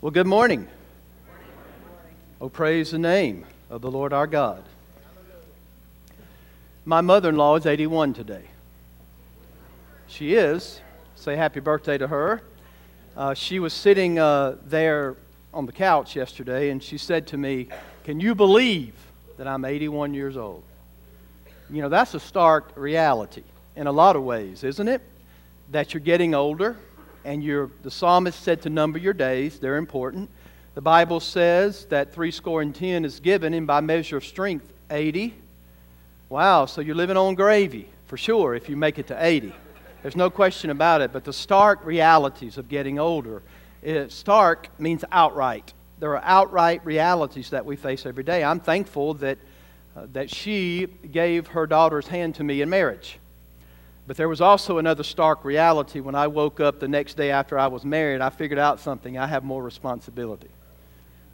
Well, good morning. Oh, praise the name of the Lord our God. My mother in law is 81 today. She is. Say happy birthday to her. Uh, she was sitting uh, there on the couch yesterday and she said to me, Can you believe that I'm 81 years old? You know, that's a stark reality in a lot of ways, isn't it? That you're getting older, and the psalmist said to number your days, they're important. The Bible says that three score and ten is given, and by measure of strength, 80. Wow, so you're living on gravy, for sure, if you make it to 80. There's no question about it, but the stark realities of getting older, it, stark means outright. There are outright realities that we face every day. I'm thankful that, uh, that she gave her daughter's hand to me in marriage. But there was also another stark reality. When I woke up the next day after I was married, I figured out something. I have more responsibility.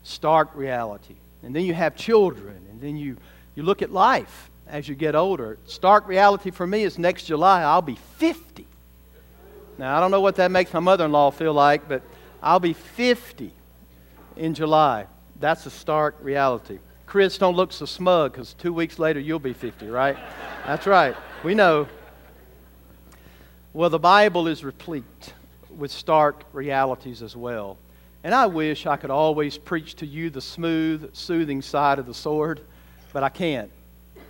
Stark reality. And then you have children, and then you, you look at life as you get older. Stark reality for me is next July, I'll be 50. Now, I don't know what that makes my mother in law feel like, but I'll be 50 in July. That's a stark reality. Chris, don't look so smug because two weeks later you'll be 50, right? That's right. We know. Well, the Bible is replete with stark realities as well. And I wish I could always preach to you the smooth, soothing side of the sword, but I can't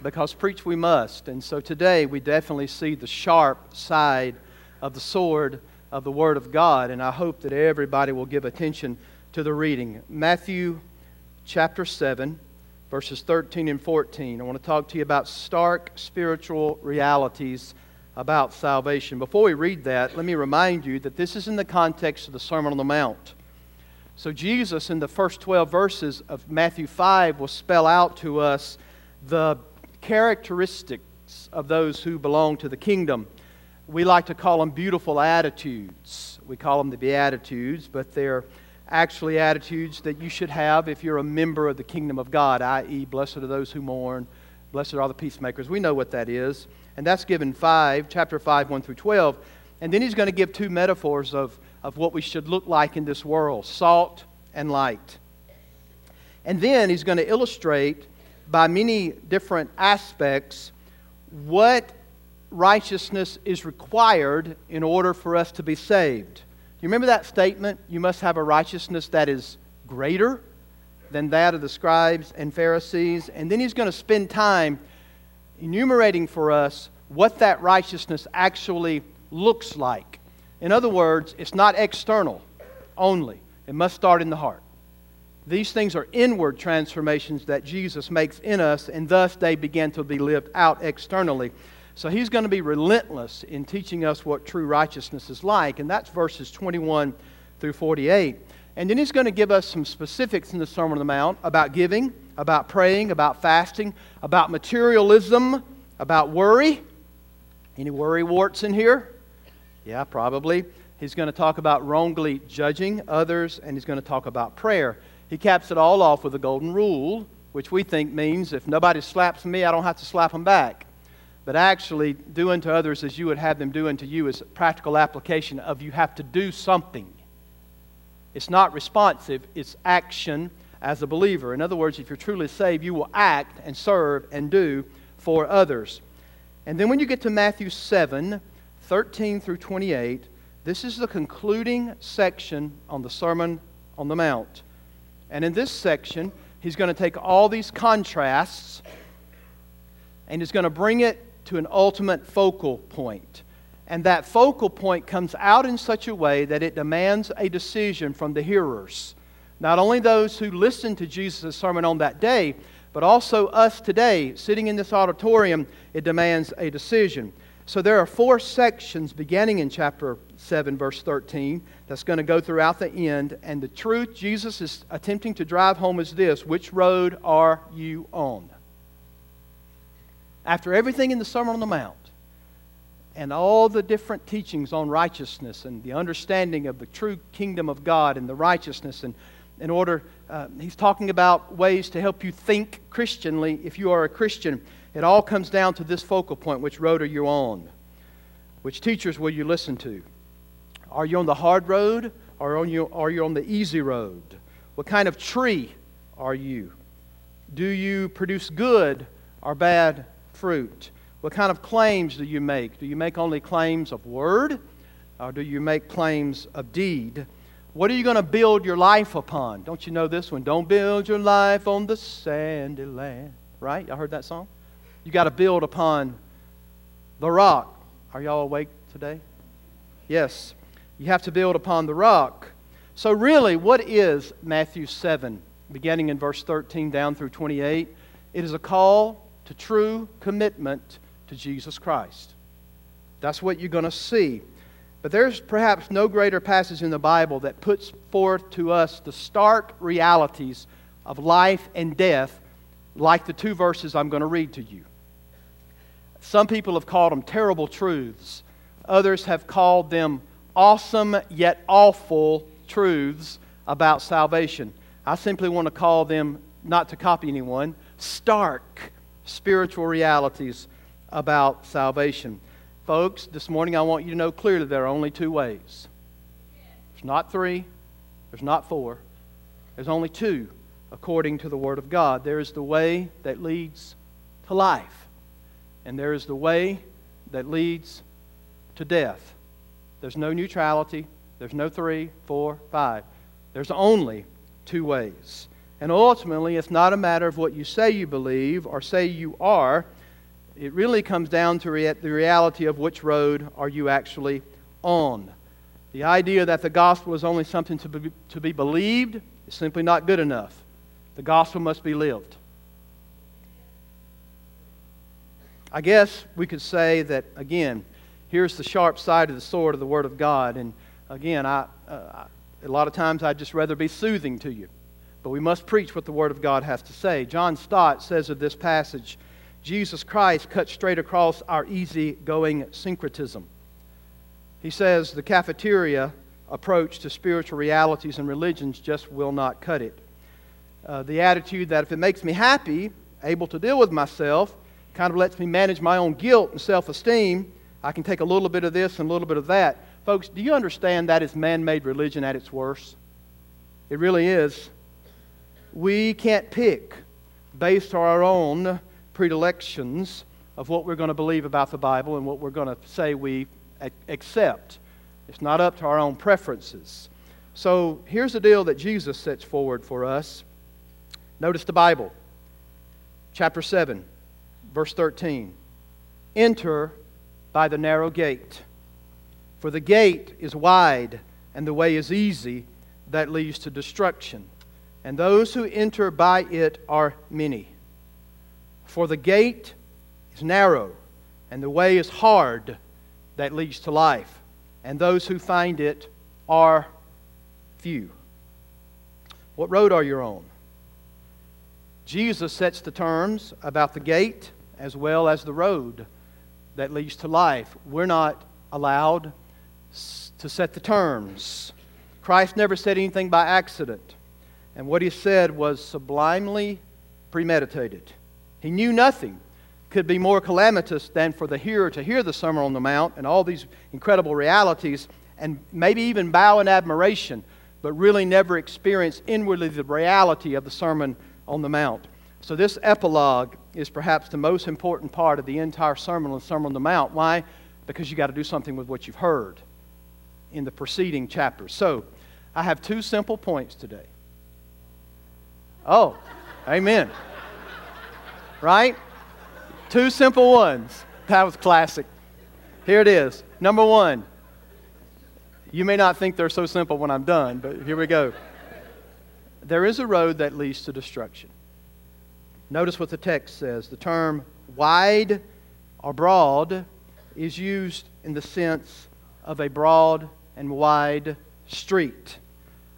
because preach we must. And so today we definitely see the sharp side of the sword of the Word of God, and I hope that everybody will give attention to the reading. Matthew chapter 7, verses 13 and 14. I want to talk to you about stark spiritual realities about salvation. Before we read that, let me remind you that this is in the context of the Sermon on the Mount. So, Jesus, in the first 12 verses of Matthew 5, will spell out to us the characteristics of those who belong to the kingdom. We like to call them beautiful attitudes. We call them the Beatitudes, but they're actually attitudes that you should have if you're a member of the kingdom of God, i.e., blessed are those who mourn, blessed are the peacemakers. We know what that is. And that's given 5, chapter 5, 1 through 12. And then he's going to give two metaphors of, of what we should look like in this world salt and light. And then he's going to illustrate by many different aspects what righteousness is required in order for us to be saved. You remember that statement? You must have a righteousness that is greater than that of the scribes and Pharisees. And then he's going to spend time enumerating for us what that righteousness actually looks like. In other words, it's not external only, it must start in the heart. These things are inward transformations that Jesus makes in us, and thus they begin to be lived out externally. So he's going to be relentless in teaching us what true righteousness is like, and that's verses 21 through 48. And then he's going to give us some specifics in the Sermon on the Mount about giving, about praying, about fasting, about materialism, about worry. Any worry warts in here? Yeah, probably. He's going to talk about wrongly judging others, and he's going to talk about prayer. He caps it all off with a golden rule, which we think means if nobody slaps me, I don't have to slap them back. But actually, do unto others as you would have them do unto you is practical application of you have to do something. It's not responsive, it's action as a believer. In other words, if you're truly saved, you will act and serve and do for others. And then when you get to Matthew 7 13 through 28, this is the concluding section on the Sermon on the Mount. And in this section, he's going to take all these contrasts and he's going to bring it to an ultimate focal point. And that focal point comes out in such a way that it demands a decision from the hearers. Not only those who listened to Jesus' sermon on that day, but also us today, sitting in this auditorium, it demands a decision. So there are four sections beginning in chapter 7, verse 13, that's going to go throughout the end. And the truth Jesus is attempting to drive home is this Which road are you on? After everything in the Sermon on the Mount, and all the different teachings on righteousness and the understanding of the true kingdom of God and the righteousness. And in order, uh, he's talking about ways to help you think Christianly if you are a Christian. It all comes down to this focal point which road are you on? Which teachers will you listen to? Are you on the hard road or are you, are you on the easy road? What kind of tree are you? Do you produce good or bad fruit? What kind of claims do you make? Do you make only claims of word or do you make claims of deed? What are you going to build your life upon? Don't you know this one? Don't build your life on the sandy land. Right? Y'all heard that song? You got to build upon the rock. Are y'all awake today? Yes. You have to build upon the rock. So, really, what is Matthew 7, beginning in verse 13 down through 28? It is a call to true commitment to Jesus Christ. That's what you're going to see. But there's perhaps no greater passage in the Bible that puts forth to us the stark realities of life and death like the two verses I'm going to read to you. Some people have called them terrible truths, others have called them awesome yet awful truths about salvation. I simply want to call them, not to copy anyone, stark spiritual realities about salvation. Folks, this morning I want you to know clearly there are only two ways. There's not three, there's not four, there's only two according to the Word of God. There is the way that leads to life, and there is the way that leads to death. There's no neutrality, there's no three, four, five. There's only two ways. And ultimately, it's not a matter of what you say you believe or say you are. It really comes down to rea- the reality of which road are you actually on. The idea that the gospel is only something to be, to be believed is simply not good enough. The gospel must be lived. I guess we could say that, again, here's the sharp side of the sword of the Word of God. And again, I, uh, a lot of times I'd just rather be soothing to you. But we must preach what the Word of God has to say. John Stott says of this passage Jesus Christ cuts straight across our easy-going syncretism. He says the cafeteria approach to spiritual realities and religions just will not cut it. Uh, the attitude that if it makes me happy, able to deal with myself, kind of lets me manage my own guilt and self esteem, I can take a little bit of this and a little bit of that. Folks, do you understand that is man made religion at its worst? It really is. We can't pick based on our own predilections of what we're going to believe about the Bible and what we're going to say we accept. It's not up to our own preferences. So here's the deal that Jesus sets forward for us. Notice the Bible, chapter 7, verse 13. Enter by the narrow gate. For the gate is wide and the way is easy that leads to destruction, and those who enter by it are many. For the gate is narrow and the way is hard that leads to life, and those who find it are few. What road are you on? Jesus sets the terms about the gate as well as the road that leads to life. We're not allowed to set the terms. Christ never said anything by accident. And what he said was sublimely premeditated. He knew nothing could be more calamitous than for the hearer to hear the Sermon on the Mount and all these incredible realities and maybe even bow in admiration, but really never experience inwardly the reality of the Sermon on the Mount. So, this epilogue is perhaps the most important part of the entire sermon on the Sermon on the Mount. Why? Because you've got to do something with what you've heard in the preceding chapters. So, I have two simple points today. Oh, amen. Right? Two simple ones. That was classic. Here it is. Number one. You may not think they're so simple when I'm done, but here we go. There is a road that leads to destruction. Notice what the text says. The term wide or broad is used in the sense of a broad and wide street.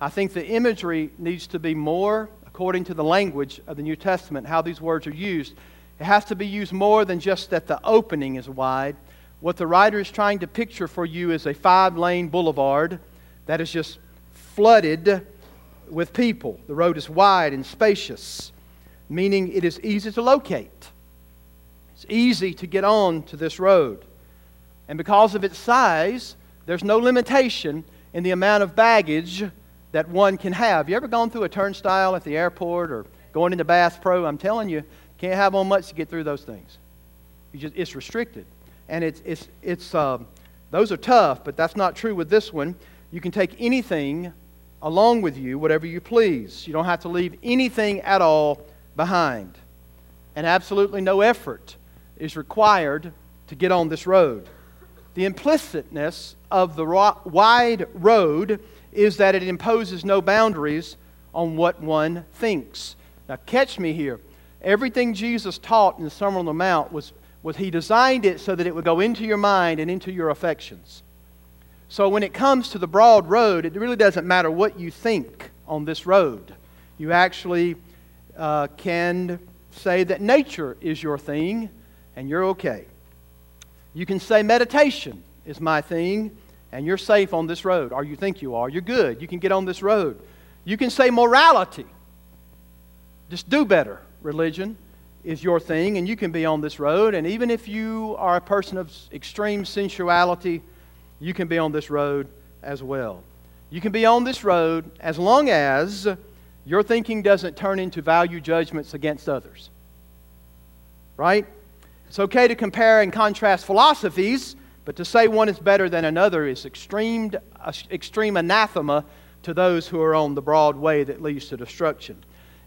I think the imagery needs to be more according to the language of the New Testament, how these words are used. It has to be used more than just that the opening is wide. What the writer is trying to picture for you is a five lane boulevard that is just flooded with people. The road is wide and spacious, meaning it is easy to locate. It's easy to get on to this road. And because of its size, there's no limitation in the amount of baggage that one can have. You ever gone through a turnstile at the airport or going into Bass Pro? I'm telling you, can't have on much to get through those things. Just, it's restricted. And it's, it's, it's, um, those are tough, but that's not true with this one. You can take anything along with you, whatever you please. You don't have to leave anything at all behind. And absolutely no effort is required to get on this road. The implicitness of the wide road is that it imposes no boundaries on what one thinks. Now, catch me here. Everything Jesus taught in the Sermon on the Mount was, was He designed it so that it would go into your mind and into your affections. So, when it comes to the broad road, it really doesn't matter what you think on this road. You actually uh, can say that nature is your thing and you're okay. You can say meditation is my thing and you're safe on this road, or you think you are. You're good. You can get on this road. You can say morality, just do better, religion is your thing, and you can be on this road. And even if you are a person of extreme sensuality, you can be on this road as well. You can be on this road as long as your thinking doesn't turn into value judgments against others. Right? It's okay to compare and contrast philosophies, but to say one is better than another is extreme, extreme anathema to those who are on the broad way that leads to destruction.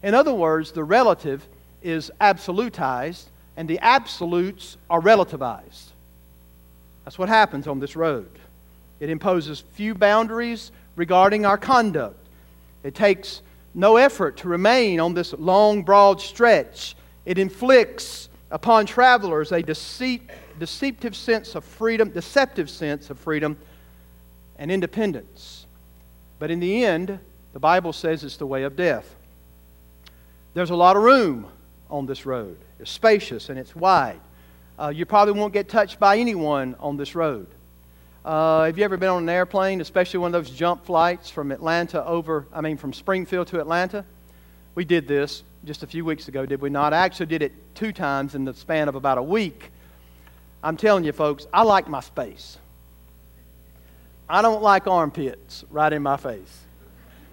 In other words, the relative is absolutized and the absolutes are relativized. That's what happens on this road. It imposes few boundaries regarding our conduct. It takes no effort to remain on this long, broad stretch. It inflicts upon travelers a deceit, deceptive sense of freedom, deceptive sense of freedom and independence. But in the end, the Bible says it's the way of death. There's a lot of room on this road. It's spacious and it's wide. Uh, you probably won't get touched by anyone on this road. Uh, have you ever been on an airplane, especially one of those jump flights from Atlanta over, I mean, from Springfield to Atlanta? We did this just a few weeks ago, did we not? I actually did it two times in the span of about a week. I'm telling you, folks, I like my space. I don't like armpits right in my face.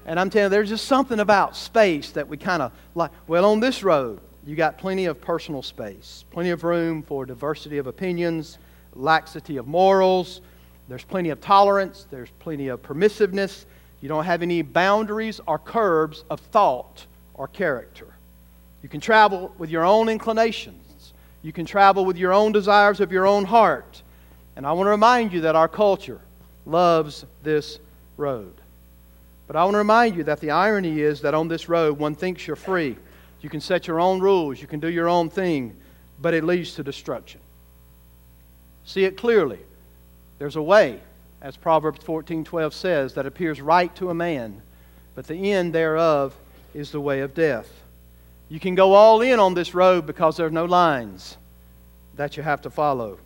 And I'm telling you, there's just something about space that we kind of like. Well, on this road, you got plenty of personal space, plenty of room for diversity of opinions, laxity of morals there's plenty of tolerance, there's plenty of permissiveness. You don't have any boundaries or curbs of thought or character. You can travel with your own inclinations. You can travel with your own desires of your own heart. And I want to remind you that our culture loves this road. But I want to remind you that the irony is that on this road, one thinks you're free. You can set your own rules, you can do your own thing, but it leads to destruction. See it clearly. There's a way, as Proverbs 14:12 says, that appears right to a man, but the end thereof is the way of death. You can go all in on this road because there are no lines that you have to follow.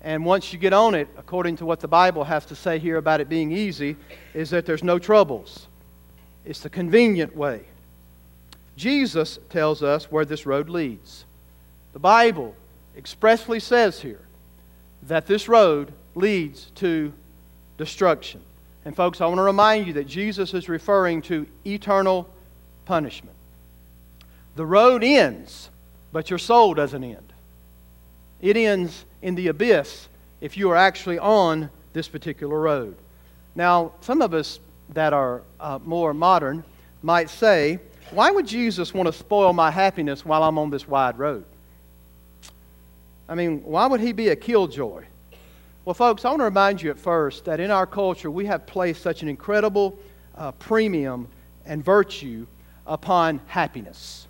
And once you get on it, according to what the Bible has to say here about it being easy, is that there's no troubles. It's the convenient way. Jesus tells us where this road leads. The Bible expressly says here that this road leads to destruction. And, folks, I want to remind you that Jesus is referring to eternal punishment. The road ends, but your soul doesn't end. It ends in the abyss if you are actually on this particular road. Now, some of us that are uh, more modern might say, why would Jesus want to spoil my happiness while I'm on this wide road? I mean, why would he be a killjoy? Well, folks, I want to remind you at first that in our culture we have placed such an incredible uh, premium and virtue upon happiness.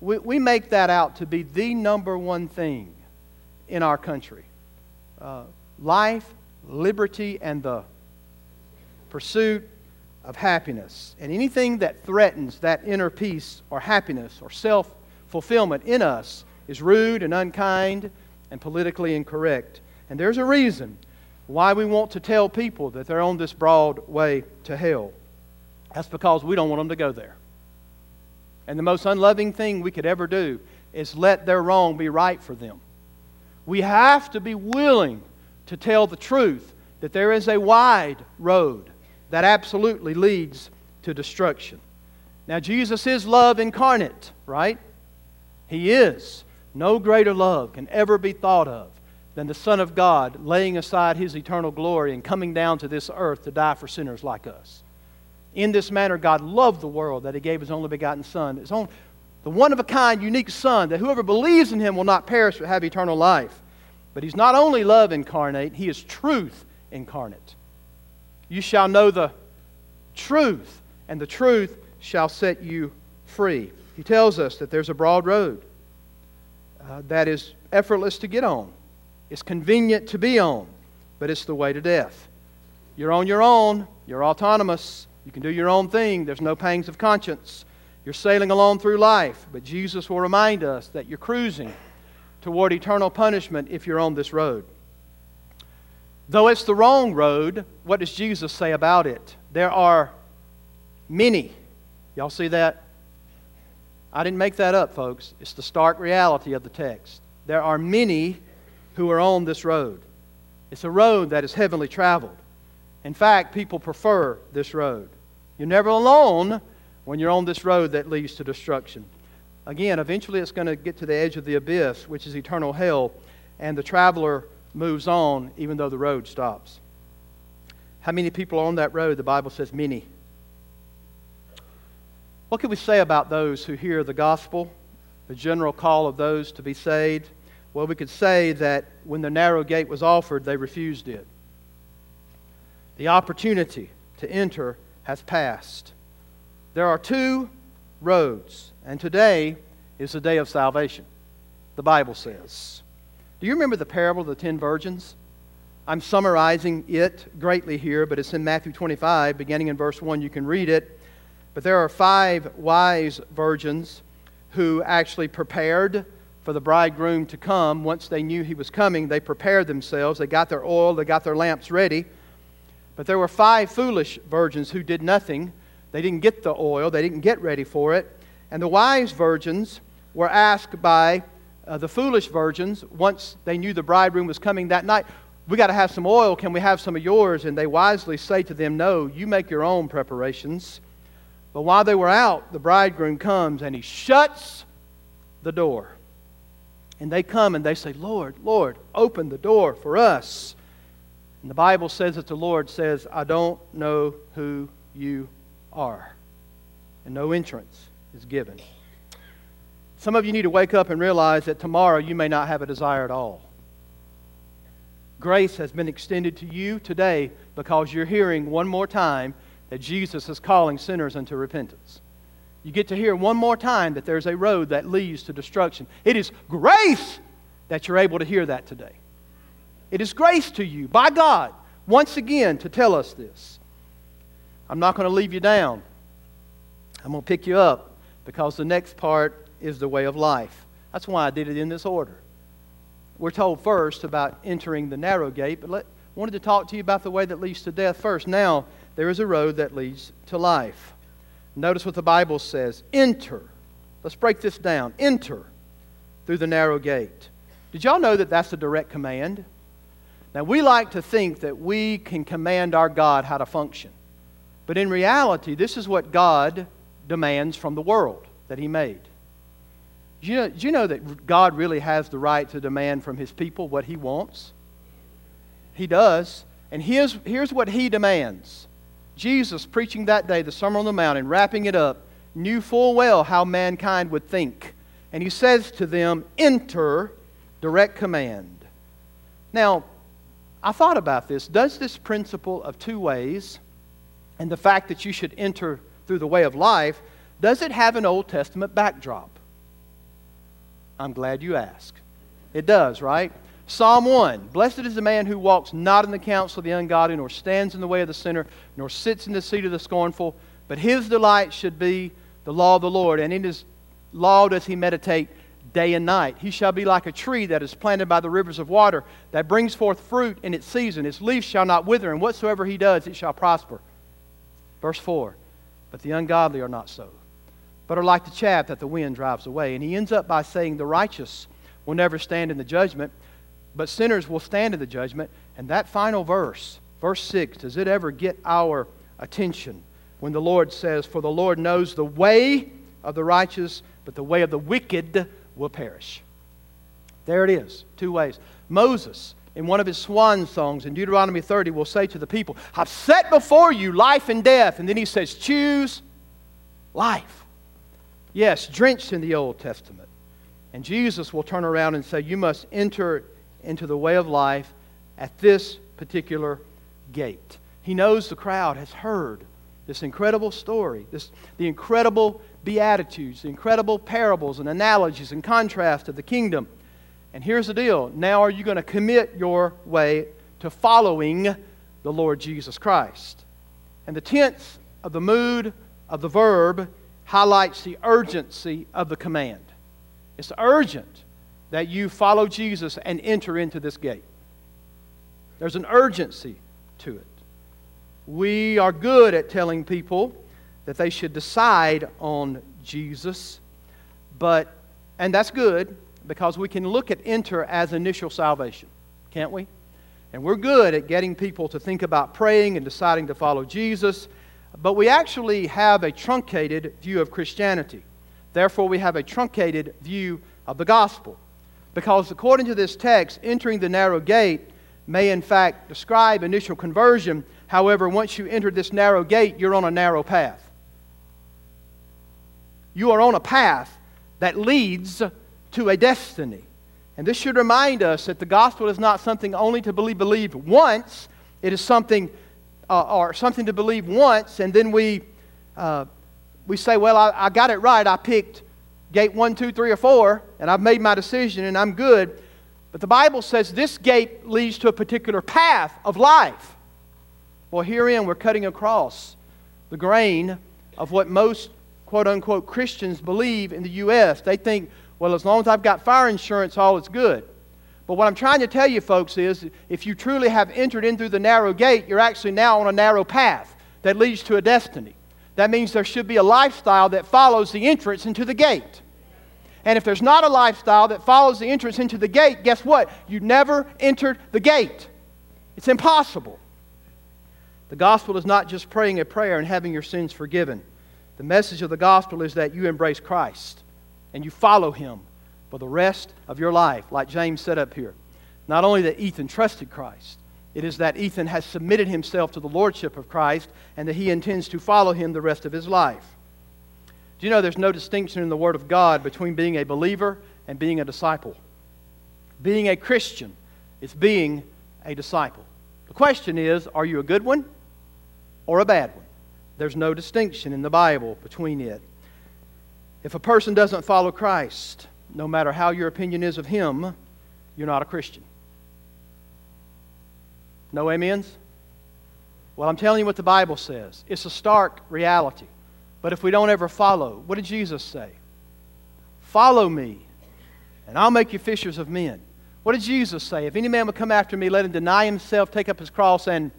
We, we make that out to be the number one thing in our country uh, life, liberty, and the pursuit of happiness. And anything that threatens that inner peace or happiness or self fulfillment in us is rude and unkind and politically incorrect. And there's a reason why we want to tell people that they're on this broad way to hell. That's because we don't want them to go there. And the most unloving thing we could ever do is let their wrong be right for them. We have to be willing to tell the truth that there is a wide road that absolutely leads to destruction. Now, Jesus is love incarnate, right? He is. No greater love can ever be thought of than the Son of God laying aside his eternal glory and coming down to this earth to die for sinners like us. In this manner, God loved the world that he gave his only begotten Son, his own, the one of a kind, unique Son, that whoever believes in him will not perish but have eternal life. But he's not only love incarnate, he is truth incarnate. You shall know the truth, and the truth shall set you free. He tells us that there's a broad road uh, that is effortless to get on, it's convenient to be on, but it's the way to death. You're on your own, you're autonomous, you can do your own thing, there's no pangs of conscience. You're sailing along through life, but Jesus will remind us that you're cruising toward eternal punishment if you're on this road. Though it's the wrong road, what does Jesus say about it? There are many. Y'all see that? I didn't make that up, folks. It's the stark reality of the text. There are many who are on this road. It's a road that is heavenly traveled. In fact, people prefer this road. You're never alone when you're on this road that leads to destruction. Again, eventually it's going to get to the edge of the abyss, which is eternal hell, and the traveler moves on even though the road stops. How many people are on that road? The Bible says many. What can we say about those who hear the gospel, the general call of those to be saved? Well, we could say that when the narrow gate was offered, they refused it. The opportunity to enter has passed. There are two roads, and today is the day of salvation, the Bible says. Do you remember the parable of the ten virgins? I'm summarizing it greatly here, but it's in Matthew 25, beginning in verse 1. You can read it. But there are five wise virgins who actually prepared for the bridegroom to come. Once they knew he was coming, they prepared themselves. They got their oil, they got their lamps ready. But there were five foolish virgins who did nothing. They didn't get the oil, they didn't get ready for it. And the wise virgins were asked by uh, the foolish virgins, once they knew the bridegroom was coming that night, we got to have some oil. Can we have some of yours? And they wisely say to them, No, you make your own preparations. But while they were out, the bridegroom comes and he shuts the door. And they come and they say, Lord, Lord, open the door for us. And the Bible says that the Lord says, I don't know who you are. And no entrance is given. Some of you need to wake up and realize that tomorrow you may not have a desire at all. Grace has been extended to you today because you're hearing one more time that Jesus is calling sinners unto repentance. You get to hear one more time that there's a road that leads to destruction. It is grace that you're able to hear that today. It is grace to you by God, once again, to tell us this. I'm not going to leave you down. I'm going to pick you up because the next part is the way of life. That's why I did it in this order. We're told first about entering the narrow gate, but I wanted to talk to you about the way that leads to death first. Now, there is a road that leads to life. Notice what the Bible says enter. Let's break this down. Enter through the narrow gate. Did y'all know that that's a direct command? Now, we like to think that we can command our God how to function. But in reality, this is what God demands from the world that He made. Do you, know, you know that God really has the right to demand from His people what He wants? He does. And here's, here's what He demands Jesus, preaching that day, the Sermon on the Mount, and wrapping it up, knew full well how mankind would think. And He says to them, Enter direct command. Now, I thought about this. Does this principle of two ways and the fact that you should enter through the way of life, does it have an Old Testament backdrop? I'm glad you asked. It does, right? Psalm 1 Blessed is the man who walks not in the counsel of the ungodly, nor stands in the way of the sinner, nor sits in the seat of the scornful, but his delight should be the law of the Lord, and in his law does he meditate day and night. He shall be like a tree that is planted by the rivers of water, that brings forth fruit in its season. Its leaf shall not wither, and whatsoever he does, it shall prosper. Verse 4 But the ungodly are not so but are like the chaff that the wind drives away. And he ends up by saying, The righteous will never stand in the judgment, but sinners will stand in the judgment. And that final verse Verse 6 Does it ever get our attention when the Lord says, For the Lord knows the way of the righteous, but the way of the wicked will perish? There it is, two ways. Moses, in one of his swan songs in Deuteronomy 30, will say to the people, I've set before you life and death. And then he says, Choose life. Yes, drenched in the Old Testament. And Jesus will turn around and say, You must enter into the way of life at this particular gate. He knows the crowd has heard this incredible story, this, the incredible beatitudes, the incredible parables and analogies and contrast of the kingdom. And here's the deal now, are you going to commit your way to following the Lord Jesus Christ? And the tense of the mood of the verb highlights the urgency of the command. It's urgent that you follow Jesus and enter into this gate. There's an urgency to it. We are good at telling people that they should decide on Jesus, but, and that's good because we can look at enter as initial salvation, can't we? And we're good at getting people to think about praying and deciding to follow Jesus, but we actually have a truncated view of Christianity. Therefore, we have a truncated view of the gospel. Because according to this text, entering the narrow gate may in fact describe initial conversion. However, once you enter this narrow gate, you're on a narrow path. You are on a path that leads to a destiny. And this should remind us that the gospel is not something only to believe once. It is something, uh, or something to believe once, and then we, uh, we say, well, I, I got it right. I picked gate one, two, three, or four, and I've made my decision and I'm good. But the Bible says this gate leads to a particular path of life. Well, herein we're cutting across the grain of what most quote unquote Christians believe in the U.S. They think, well, as long as I've got fire insurance, all is good. But what I'm trying to tell you, folks, is if you truly have entered in through the narrow gate, you're actually now on a narrow path that leads to a destiny. That means there should be a lifestyle that follows the entrance into the gate. And if there's not a lifestyle that follows the entrance into the gate, guess what? You never entered the gate. It's impossible. The gospel is not just praying a prayer and having your sins forgiven. The message of the gospel is that you embrace Christ and you follow him for the rest of your life, like James said up here. Not only that Ethan trusted Christ, it is that Ethan has submitted himself to the lordship of Christ and that he intends to follow him the rest of his life. Do you know there's no distinction in the Word of God between being a believer and being a disciple? Being a Christian is being a disciple. The question is are you a good one or a bad one? There's no distinction in the Bible between it. If a person doesn't follow Christ, no matter how your opinion is of him, you're not a Christian. No amens? Well, I'm telling you what the Bible says. It's a stark reality. But if we don't ever follow, what did Jesus say? Follow me, and I'll make you fishers of men. What did Jesus say? If any man would come after me, let him deny himself, take up his cross, and.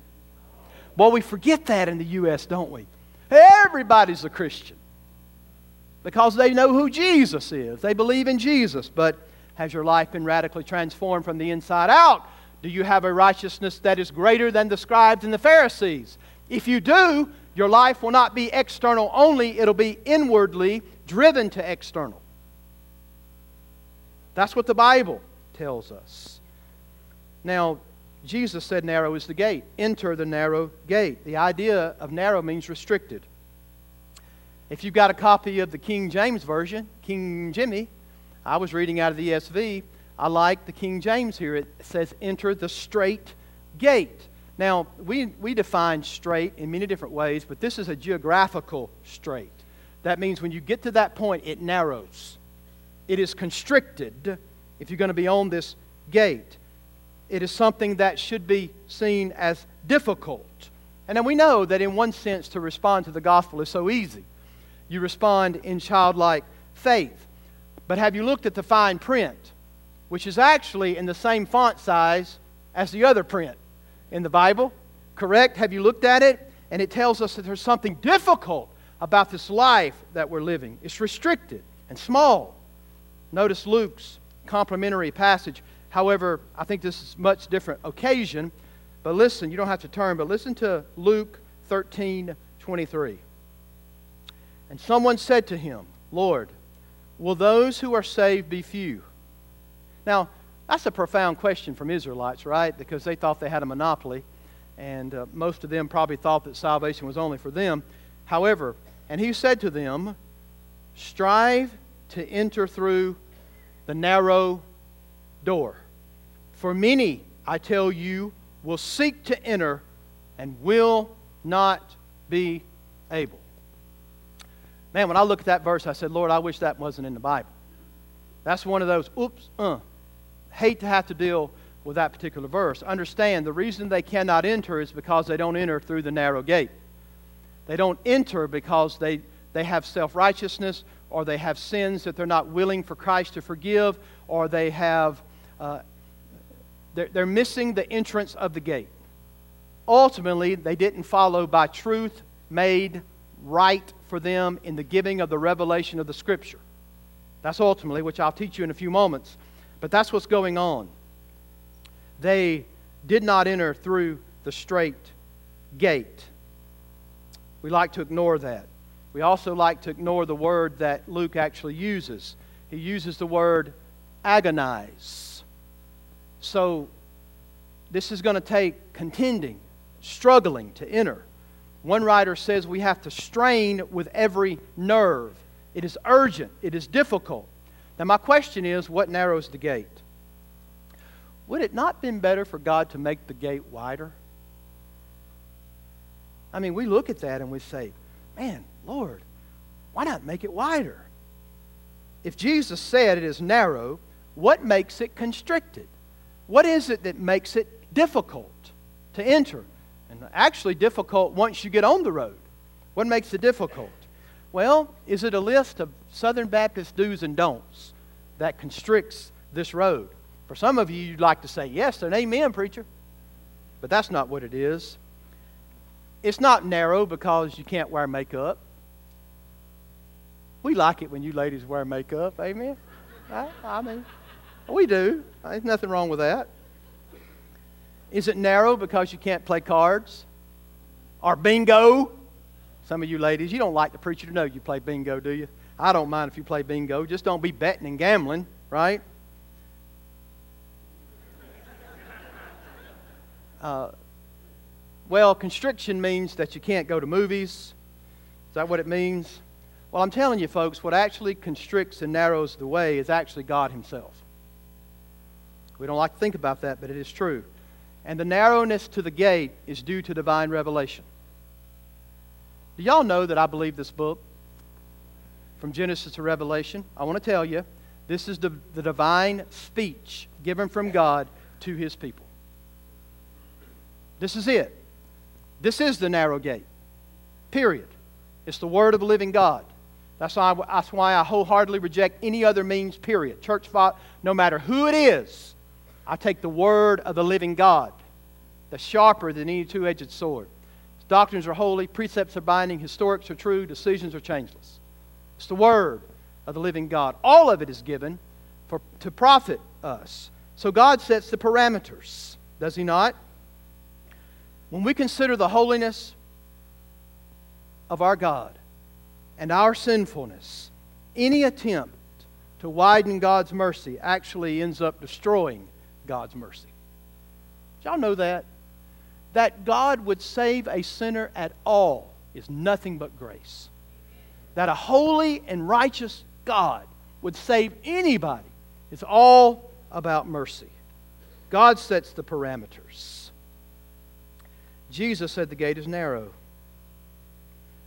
Well, we forget that in the U.S., don't we? Everybody's a Christian because they know who Jesus is. They believe in Jesus. But has your life been radically transformed from the inside out? Do you have a righteousness that is greater than the scribes and the Pharisees? If you do, your life will not be external only, it'll be inwardly driven to external. That's what the Bible tells us. Now, Jesus said, Narrow is the gate. Enter the narrow gate. The idea of narrow means restricted. If you've got a copy of the King James Version, King Jimmy, I was reading out of the ESV. I like the King James here. It says, Enter the strait gate. Now, we, we define straight in many different ways, but this is a geographical strait. That means when you get to that point, it narrows. It is constricted if you're going to be on this gate. It is something that should be seen as difficult. And then we know that, in one sense, to respond to the gospel is so easy. You respond in childlike faith. But have you looked at the fine print, which is actually in the same font size as the other print? in the Bible, correct? Have you looked at it? And it tells us that there's something difficult about this life that we're living. It's restricted and small. Notice Luke's complementary passage. However, I think this is much different occasion. But listen, you don't have to turn, but listen to Luke 13 23. And someone said to him, Lord, will those who are saved be few? Now, that's a profound question from Israelites, right? Because they thought they had a monopoly, and uh, most of them probably thought that salvation was only for them. However, and he said to them, Strive to enter through the narrow door. For many, I tell you, will seek to enter and will not be able. Man, when I look at that verse, I said, Lord, I wish that wasn't in the Bible. That's one of those, oops, uh. Hate to have to deal with that particular verse. Understand, the reason they cannot enter is because they don't enter through the narrow gate. They don't enter because they, they have self righteousness or they have sins that they're not willing for Christ to forgive or they have, uh, they're, they're missing the entrance of the gate. Ultimately, they didn't follow by truth made right for them in the giving of the revelation of the Scripture. That's ultimately, which I'll teach you in a few moments. But that's what's going on. They did not enter through the strait gate. We like to ignore that. We also like to ignore the word that Luke actually uses. He uses the word agonize. So, this is going to take contending, struggling to enter. One writer says we have to strain with every nerve. It is urgent, it is difficult. Now, my question is what narrows the gate? Would it not have been better for God to make the gate wider? I mean, we look at that and we say, man, Lord, why not make it wider? If Jesus said it is narrow, what makes it constricted? What is it that makes it difficult to enter? And actually, difficult once you get on the road. What makes it difficult? Well, is it a list of Southern Baptist do's and don'ts that constricts this road? For some of you, you'd like to say yes and amen, preacher. But that's not what it is. It's not narrow because you can't wear makeup. We like it when you ladies wear makeup, amen? I, I mean, we do. There's nothing wrong with that. Is it narrow because you can't play cards? Or bingo? Some of you ladies, you don't like the preacher to know you play bingo, do you? I don't mind if you play bingo. Just don't be betting and gambling, right? Uh, well, constriction means that you can't go to movies. Is that what it means? Well, I'm telling you, folks, what actually constricts and narrows the way is actually God Himself. We don't like to think about that, but it is true. And the narrowness to the gate is due to divine revelation. Do y'all know that I believe this book? From Genesis to Revelation. I want to tell you, this is the, the divine speech given from God to His people. This is it. This is the narrow gate. Period. It's the Word of the living God. That's why, I, that's why I wholeheartedly reject any other means, period. Church, no matter who it is, I take the Word of the living God, the sharper than any two edged sword. His doctrines are holy, precepts are binding, historics are true, decisions are changeless. It's the Word of the living God. All of it is given for, to profit us. So God sets the parameters, does He not? When we consider the holiness of our God and our sinfulness, any attempt to widen God's mercy actually ends up destroying God's mercy. Did y'all know that? That God would save a sinner at all is nothing but grace. That a holy and righteous God would save anybody is all about mercy. God sets the parameters. Jesus said the gate is narrow.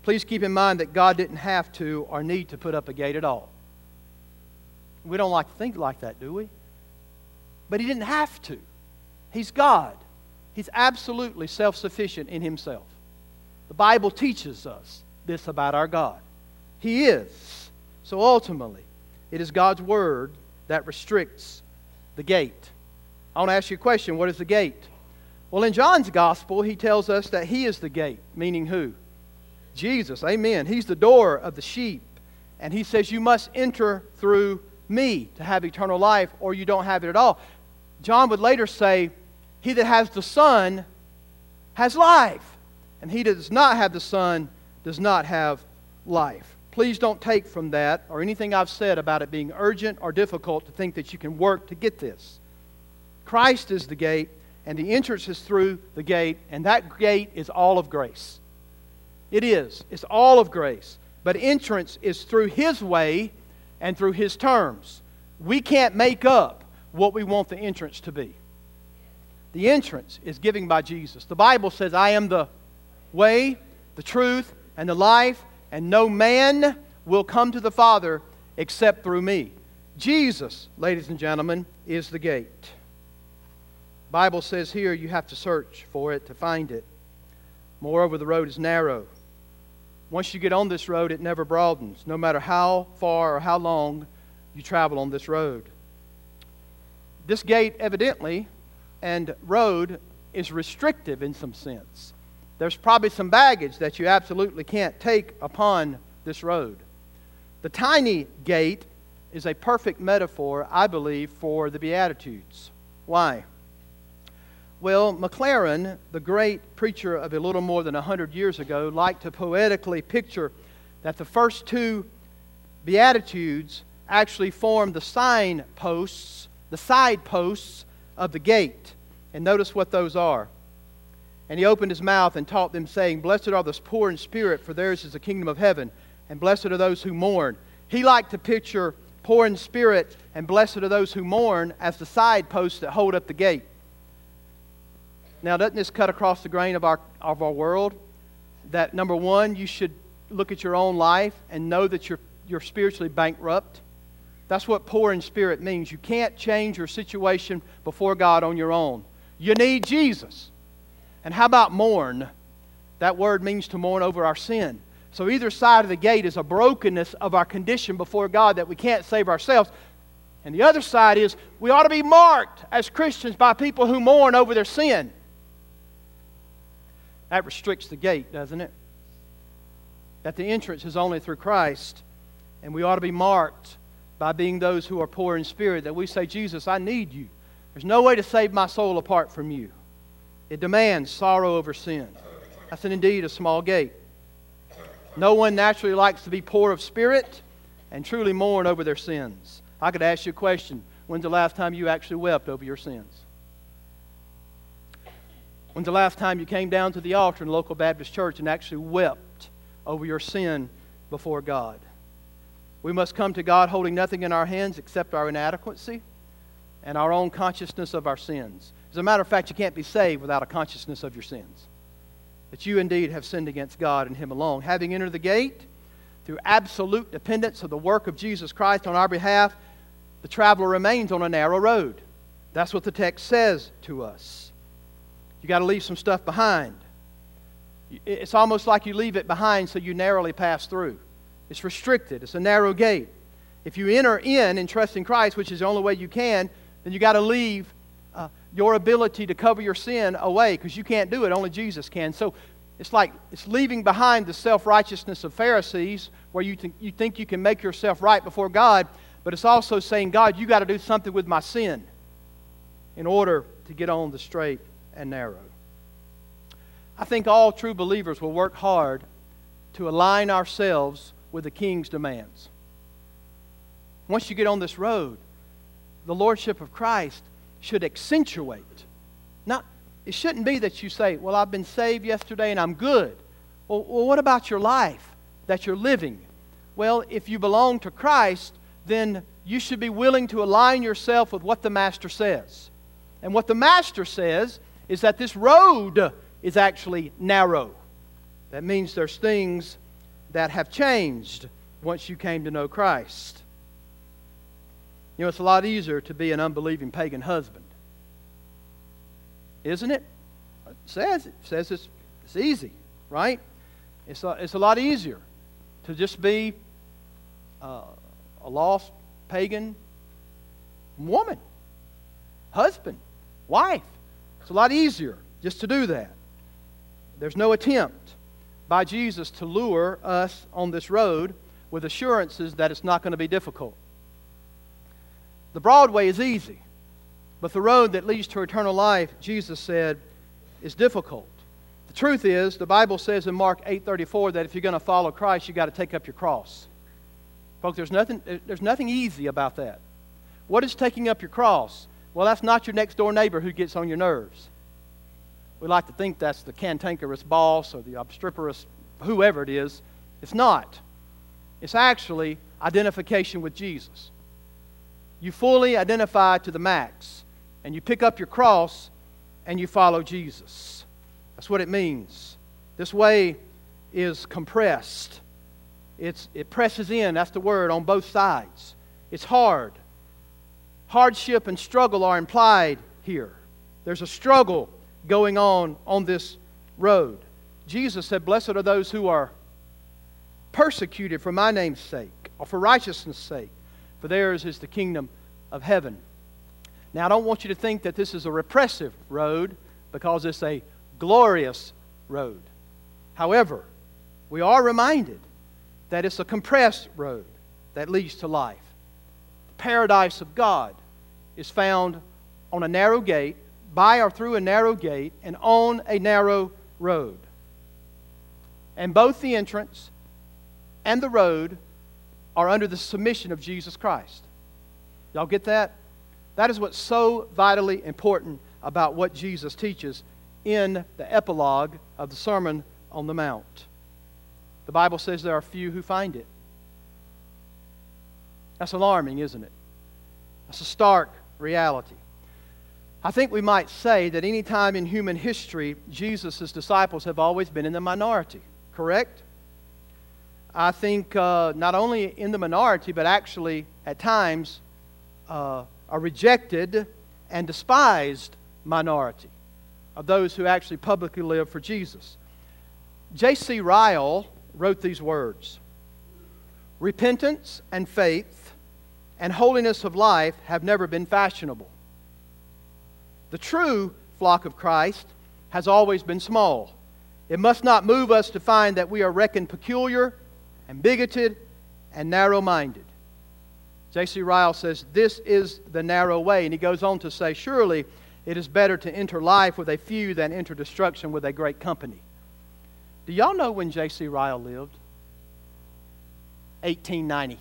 Please keep in mind that God didn't have to or need to put up a gate at all. We don't like to think like that, do we? But He didn't have to. He's God, He's absolutely self sufficient in Himself. The Bible teaches us this about our God. He is. So ultimately, it is God's Word that restricts the gate. I want to ask you a question what is the gate? Well, in John's gospel, he tells us that he is the gate, meaning who? Jesus. Amen. He's the door of the sheep. And he says, You must enter through me to have eternal life, or you don't have it at all. John would later say, He that has the Son has life, and he that does not have the Son does not have life. Please don't take from that or anything I've said about it being urgent or difficult to think that you can work to get this. Christ is the gate, and the entrance is through the gate, and that gate is all of grace. It is. It's all of grace. But entrance is through His way and through His terms. We can't make up what we want the entrance to be. The entrance is given by Jesus. The Bible says, I am the way, the truth, and the life, and no man will come to the Father except through me. Jesus, ladies and gentlemen, is the gate. Bible says here you have to search for it to find it. Moreover, the road is narrow. Once you get on this road, it never broadens, no matter how far or how long you travel on this road. This gate, evidently, and road is restrictive in some sense. There's probably some baggage that you absolutely can't take upon this road. The tiny gate is a perfect metaphor, I believe, for the Beatitudes. Why? Well, Maclaren, the great preacher of a little more than 100 years ago, liked to poetically picture that the first two Beatitudes actually form the signposts, the side posts of the gate. And notice what those are. And he opened his mouth and taught them, saying, Blessed are the poor in spirit, for theirs is the kingdom of heaven. And blessed are those who mourn. He liked to picture poor in spirit and blessed are those who mourn as the side posts that hold up the gate. Now, doesn't this cut across the grain of our, of our world? That number one, you should look at your own life and know that you're, you're spiritually bankrupt. That's what poor in spirit means. You can't change your situation before God on your own. You need Jesus. And how about mourn? That word means to mourn over our sin. So either side of the gate is a brokenness of our condition before God that we can't save ourselves. And the other side is we ought to be marked as Christians by people who mourn over their sin. That restricts the gate, doesn't it? That the entrance is only through Christ. And we ought to be marked by being those who are poor in spirit, that we say, Jesus, I need you. There's no way to save my soul apart from you. It demands sorrow over sin. That's an, indeed a small gate. No one naturally likes to be poor of spirit and truly mourn over their sins. I could ask you a question. When's the last time you actually wept over your sins? When's the last time you came down to the altar in the local Baptist church and actually wept over your sin before God? We must come to God holding nothing in our hands except our inadequacy and our own consciousness of our sins. As a matter of fact, you can't be saved without a consciousness of your sins. That you indeed have sinned against God and Him alone. Having entered the gate, through absolute dependence of the work of Jesus Christ on our behalf, the traveler remains on a narrow road. That's what the text says to us. You got to leave some stuff behind. It's almost like you leave it behind so you narrowly pass through. It's restricted, it's a narrow gate. If you enter in and trust in Christ, which is the only way you can, then you got to leave uh, your ability to cover your sin away because you can't do it. Only Jesus can. So it's like it's leaving behind the self righteousness of Pharisees where you, th- you think you can make yourself right before God, but it's also saying, God, you got to do something with my sin in order to get on the straight and narrow. I think all true believers will work hard to align ourselves with the King's demands. Once you get on this road, the Lordship of Christ should accentuate. Not, it shouldn't be that you say, Well, I've been saved yesterday and I'm good. Well, well, what about your life that you're living? Well, if you belong to Christ, then you should be willing to align yourself with what the Master says. And what the Master says is that this road is actually narrow. That means there's things that have changed once you came to know Christ. You know, it's a lot easier to be an unbelieving pagan husband. Isn't it? It says, it says it's, it's easy, right? It's a, it's a lot easier to just be uh, a lost pagan woman, husband, wife. It's a lot easier just to do that. There's no attempt by Jesus to lure us on this road with assurances that it's not going to be difficult. The broad way is easy, but the road that leads to eternal life, Jesus said, is difficult. The truth is, the Bible says in Mark 8:34 that if you're going to follow Christ, you got to take up your cross. Folks, there's nothing, there's nothing easy about that. What is taking up your cross? Well, that's not your next door neighbor who gets on your nerves. We like to think that's the cantankerous boss or the obstreperous whoever it is. It's not. It's actually identification with Jesus. You fully identify to the max, and you pick up your cross and you follow Jesus. That's what it means. This way is compressed. It's, it presses in, that's the word, on both sides. It's hard. Hardship and struggle are implied here. There's a struggle going on on this road. Jesus said, Blessed are those who are persecuted for my name's sake, or for righteousness' sake, for theirs is the kingdom of heaven. Now, I don't want you to think that this is a repressive road because it's a glorious road. However, we are reminded that it's a compressed road that leads to life. The paradise of God is found on a narrow gate, by or through a narrow gate, and on a narrow road. And both the entrance and the road are under the submission of Jesus Christ. Y'all get that? That is what's so vitally important about what Jesus teaches in the epilogue of the Sermon on the Mount. The Bible says there are few who find it. That's alarming, isn't it? That's a stark reality. I think we might say that any time in human history, Jesus' disciples have always been in the minority, correct? I think uh, not only in the minority, but actually at times uh, a rejected and despised minority of those who actually publicly live for Jesus. J.C. Ryle wrote these words Repentance and faith and holiness of life have never been fashionable. The true flock of Christ has always been small. It must not move us to find that we are reckoned peculiar and bigoted and narrow minded. J.C. Ryle says, This is the narrow way. And he goes on to say, Surely it is better to enter life with a few than enter destruction with a great company. Do y'all know when J.C. Ryle lived? 1890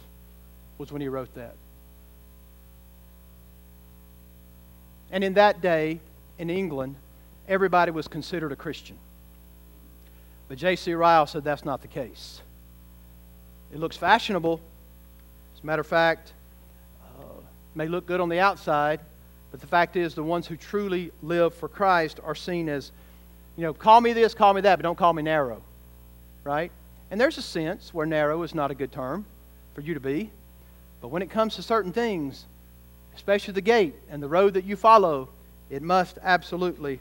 was when he wrote that. And in that day, in England, everybody was considered a Christian. But J.C. Ryle said that's not the case. It looks fashionable. As a matter of fact, uh, may look good on the outside, but the fact is, the ones who truly live for Christ are seen as, you know, call me this, call me that, but don't call me narrow. Right? And there's a sense where narrow is not a good term for you to be. But when it comes to certain things, especially the gate and the road that you follow, it must absolutely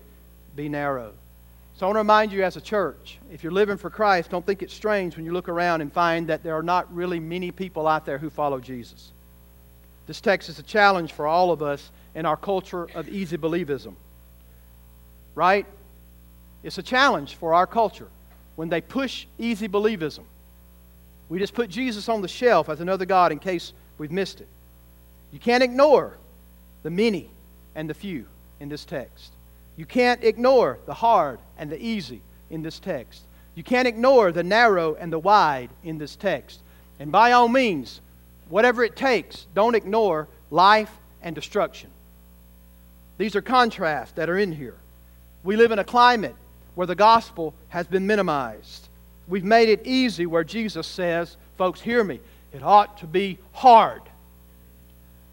be narrow. So I want to remind you as a church, if you're living for Christ, don't think it's strange when you look around and find that there are not really many people out there who follow Jesus. This text is a challenge for all of us in our culture of easy believism. Right? It's a challenge for our culture when they push easy believism. We just put Jesus on the shelf as another God in case we've missed it. You can't ignore the many and the few in this text. You can't ignore the hard and the easy in this text. You can't ignore the narrow and the wide in this text. And by all means, whatever it takes, don't ignore life and destruction. These are contrasts that are in here. We live in a climate where the gospel has been minimized. We've made it easy where Jesus says, folks, hear me, it ought to be hard.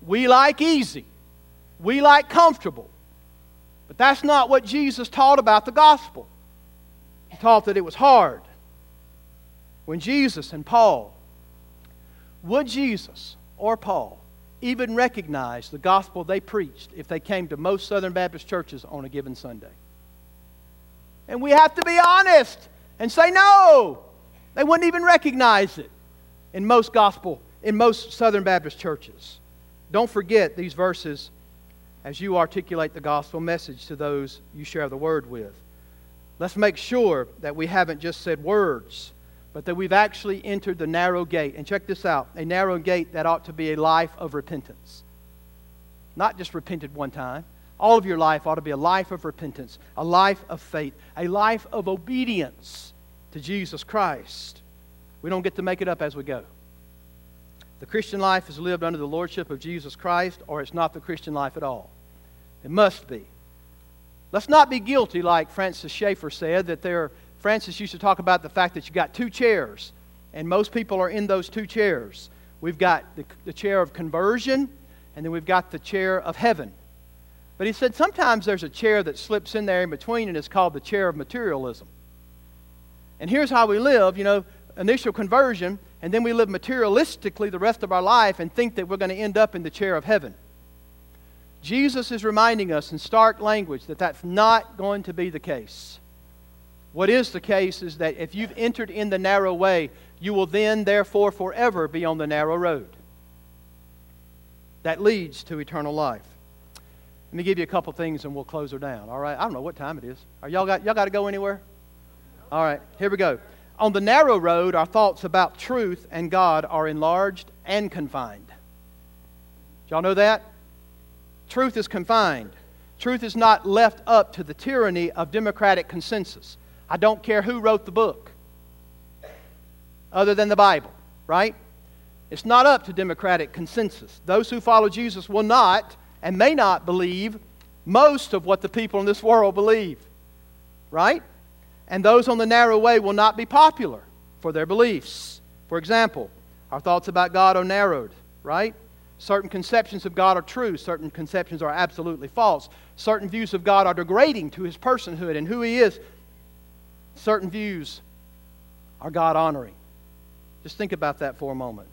We like easy, we like comfortable. But that's not what Jesus taught about the gospel. He taught that it was hard. When Jesus and Paul, would Jesus or Paul even recognize the gospel they preached if they came to most Southern Baptist churches on a given Sunday? And we have to be honest and say no. They wouldn't even recognize it in most gospel, in most Southern Baptist churches. Don't forget these verses as you articulate the gospel message to those you share the word with. Let's make sure that we haven't just said words, but that we've actually entered the narrow gate. And check this out a narrow gate that ought to be a life of repentance. Not just repented one time, all of your life ought to be a life of repentance, a life of faith, a life of obedience to Jesus Christ. We don't get to make it up as we go. The Christian life is lived under the lordship of Jesus Christ, or it's not the Christian life at all. It must be. Let's not be guilty, like Francis Schaeffer said, that there. Francis used to talk about the fact that you got two chairs, and most people are in those two chairs. We've got the, the chair of conversion, and then we've got the chair of heaven. But he said sometimes there's a chair that slips in there in between, and it's called the chair of materialism. And here's how we live you know, initial conversion, and then we live materialistically the rest of our life and think that we're going to end up in the chair of heaven. Jesus is reminding us in stark language that that's not going to be the case. What is the case is that if you've entered in the narrow way, you will then, therefore, forever be on the narrow road. That leads to eternal life. Let me give you a couple things and we'll close her down. All right? I don't know what time it is. Are y'all got y'all got to go anywhere? All right, here we go. On the narrow road, our thoughts about truth and God are enlarged and confined. Y'all know that? Truth is confined. Truth is not left up to the tyranny of democratic consensus. I don't care who wrote the book, other than the Bible, right? It's not up to democratic consensus. Those who follow Jesus will not and may not believe most of what the people in this world believe, right? And those on the narrow way will not be popular for their beliefs. For example, our thoughts about God are narrowed, right? Certain conceptions of God are true, certain conceptions are absolutely false. Certain views of God are degrading to his personhood and who he is. Certain views are God honoring. Just think about that for a moment.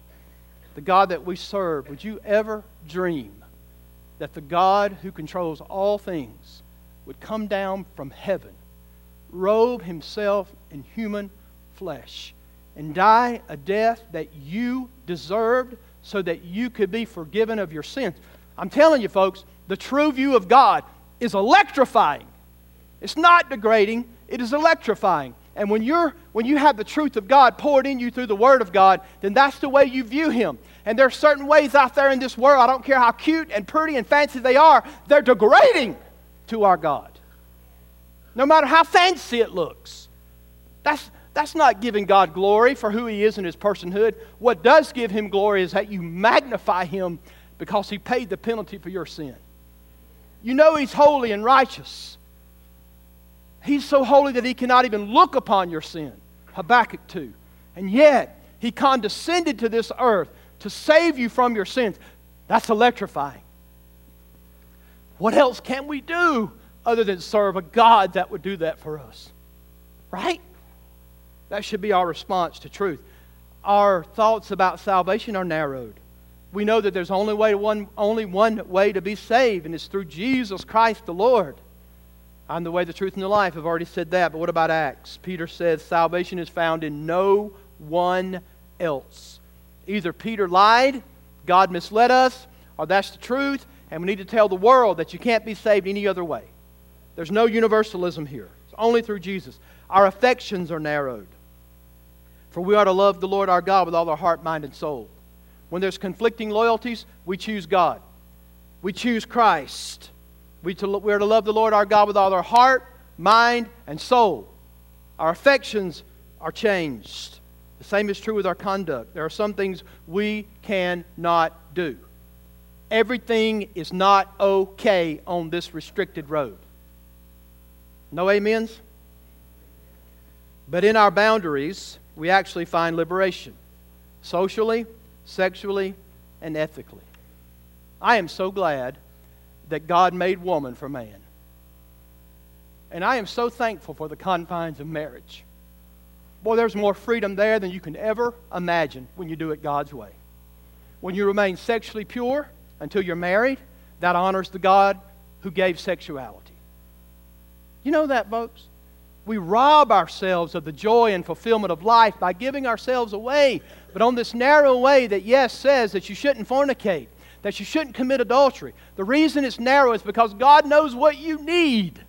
The God that we serve, would you ever dream that the God who controls all things would come down from heaven robe himself in human flesh and die a death that you deserved so that you could be forgiven of your sins. I'm telling you, folks, the true view of God is electrifying. It's not degrading, it is electrifying. And when, you're, when you have the truth of God poured in you through the Word of God, then that's the way you view Him. And there are certain ways out there in this world, I don't care how cute and pretty and fancy they are, they're degrading to our God no matter how fancy it looks. That's, that's not giving God glory for who He is in His personhood. What does give Him glory is that you magnify Him because He paid the penalty for your sin. You know He's holy and righteous. He's so holy that He cannot even look upon your sin. Habakkuk 2. And yet, He condescended to this earth to save you from your sins. That's electrifying. What else can we do other than serve a God that would do that for us. Right? That should be our response to truth. Our thoughts about salvation are narrowed. We know that there's only, way one, only one way to be saved, and it's through Jesus Christ the Lord. I'm the way, the truth, and the life. I've already said that, but what about Acts? Peter says salvation is found in no one else. Either Peter lied, God misled us, or that's the truth, and we need to tell the world that you can't be saved any other way. There's no universalism here. It's only through Jesus. Our affections are narrowed. For we are to love the Lord our God with all our heart, mind, and soul. When there's conflicting loyalties, we choose God. We choose Christ. We, to, we are to love the Lord our God with all our heart, mind, and soul. Our affections are changed. The same is true with our conduct. There are some things we cannot do. Everything is not okay on this restricted road. No amens? But in our boundaries, we actually find liberation socially, sexually, and ethically. I am so glad that God made woman for man. And I am so thankful for the confines of marriage. Boy, there's more freedom there than you can ever imagine when you do it God's way. When you remain sexually pure until you're married, that honors the God who gave sexuality. You know that, folks? We rob ourselves of the joy and fulfillment of life by giving ourselves away. But on this narrow way that, yes, says that you shouldn't fornicate, that you shouldn't commit adultery, the reason it's narrow is because God knows what you need.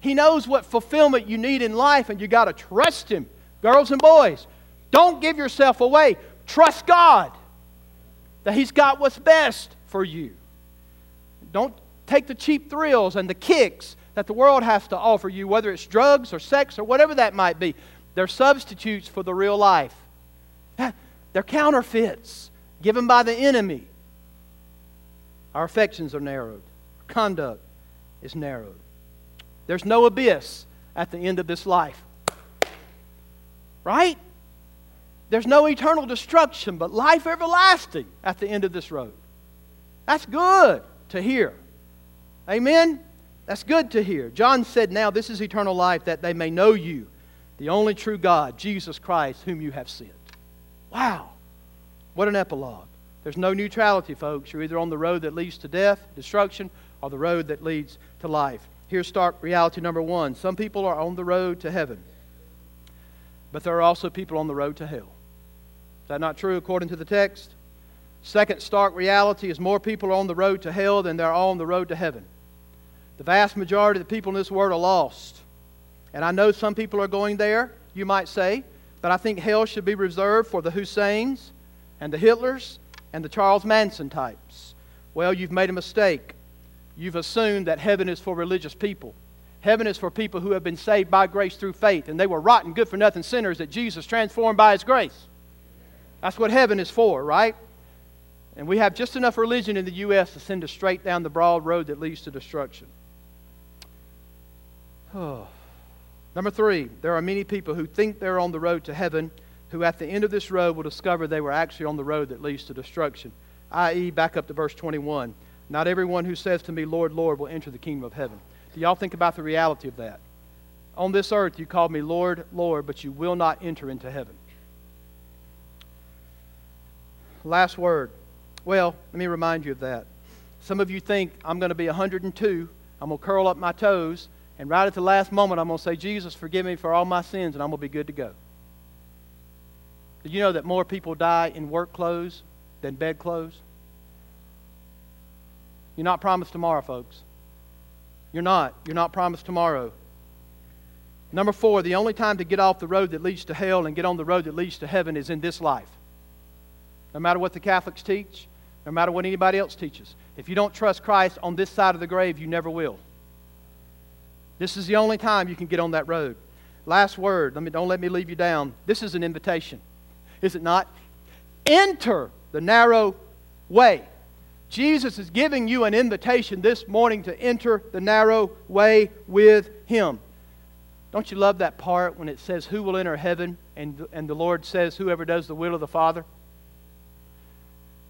He knows what fulfillment you need in life, and you got to trust Him. Girls and boys, don't give yourself away. Trust God that He's got what's best for you. Don't take the cheap thrills and the kicks that the world has to offer you, whether it's drugs or sex or whatever that might be. They're substitutes for the real life. They're counterfeits given by the enemy. Our affections are narrowed, our conduct is narrowed. There's no abyss at the end of this life. Right? There's no eternal destruction, but life everlasting at the end of this road. That's good to hear. Amen? That's good to hear. John said, Now this is eternal life, that they may know you, the only true God, Jesus Christ, whom you have sent. Wow. What an epilogue. There's no neutrality, folks. You're either on the road that leads to death, destruction, or the road that leads to life. Here's stark reality number one some people are on the road to heaven, but there are also people on the road to hell. Is that not true according to the text? Second stark reality is more people are on the road to hell than there are on the road to heaven. The vast majority of the people in this world are lost. And I know some people are going there, you might say, but I think hell should be reserved for the Husseins and the Hitlers and the Charles Manson types. Well, you've made a mistake. You've assumed that heaven is for religious people. Heaven is for people who have been saved by grace through faith, and they were rotten, good for nothing sinners that Jesus transformed by His grace. That's what heaven is for, right? And we have just enough religion in the U.S. to send us straight down the broad road that leads to destruction. Oh. Number three, there are many people who think they're on the road to heaven, who at the end of this road will discover they were actually on the road that leads to destruction. I.e., back up to verse 21. Not everyone who says to me, Lord, Lord, will enter the kingdom of heaven. Do y'all think about the reality of that? On this earth, you call me Lord, Lord, but you will not enter into heaven. Last word. Well, let me remind you of that. Some of you think I'm going to be 102, I'm going to curl up my toes, and right at the last moment, I'm going to say, Jesus, forgive me for all my sins, and I'm going to be good to go. Did you know that more people die in work clothes than bed clothes? You're not promised tomorrow, folks. You're not. You're not promised tomorrow. Number four, the only time to get off the road that leads to hell and get on the road that leads to heaven is in this life. No matter what the Catholics teach, no matter what anybody else teaches. If you don't trust Christ on this side of the grave, you never will. This is the only time you can get on that road. Last word. Let me, don't let me leave you down. This is an invitation. Is it not? Enter the narrow way. Jesus is giving you an invitation this morning to enter the narrow way with Him. Don't you love that part when it says, Who will enter heaven? And, and the Lord says, Whoever does the will of the Father?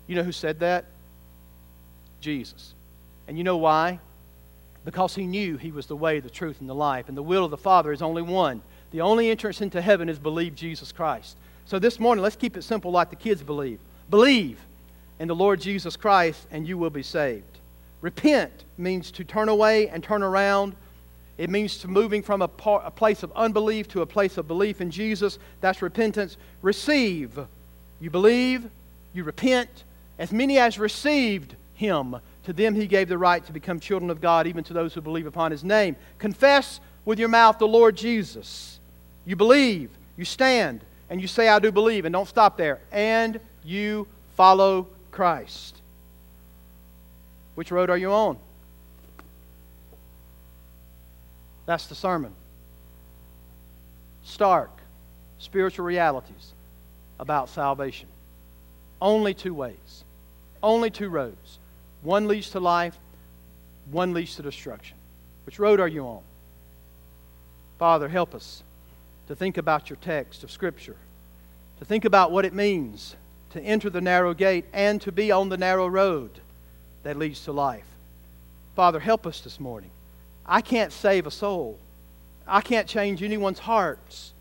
You know who said that? Jesus. And you know why? Because he knew he was the way, the truth, and the life. And the will of the Father is only one. The only entrance into heaven is believe Jesus Christ. So this morning, let's keep it simple like the kids believe. Believe in the Lord Jesus Christ, and you will be saved. Repent means to turn away and turn around. It means to moving from a, par- a place of unbelief to a place of belief in Jesus. That's repentance. Receive. You believe, you repent. As many as received him, to them he gave the right to become children of God, even to those who believe upon his name. Confess with your mouth the Lord Jesus. You believe, you stand, and you say, I do believe, and don't stop there. And you follow Christ. Which road are you on? That's the sermon. Stark spiritual realities about salvation. Only two ways, only two roads. One leads to life, one leads to destruction. Which road are you on? Father, help us to think about your text of Scripture, to think about what it means to enter the narrow gate and to be on the narrow road that leads to life. Father, help us this morning. I can't save a soul. I can't change anyone's hearts.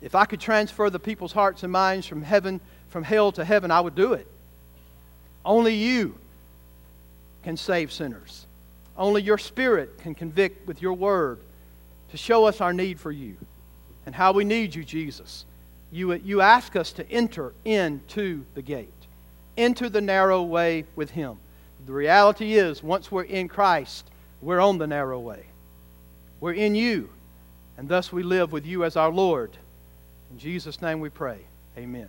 If I could transfer the people's hearts and minds from heaven, from hell to heaven, I would do it. Only you can save sinners. Only your Spirit can convict with your word to show us our need for you and how we need you, Jesus. You, you ask us to enter into the gate, into the narrow way with Him. The reality is, once we're in Christ, we're on the narrow way. We're in you, and thus we live with you as our Lord. In Jesus' name we pray. Amen.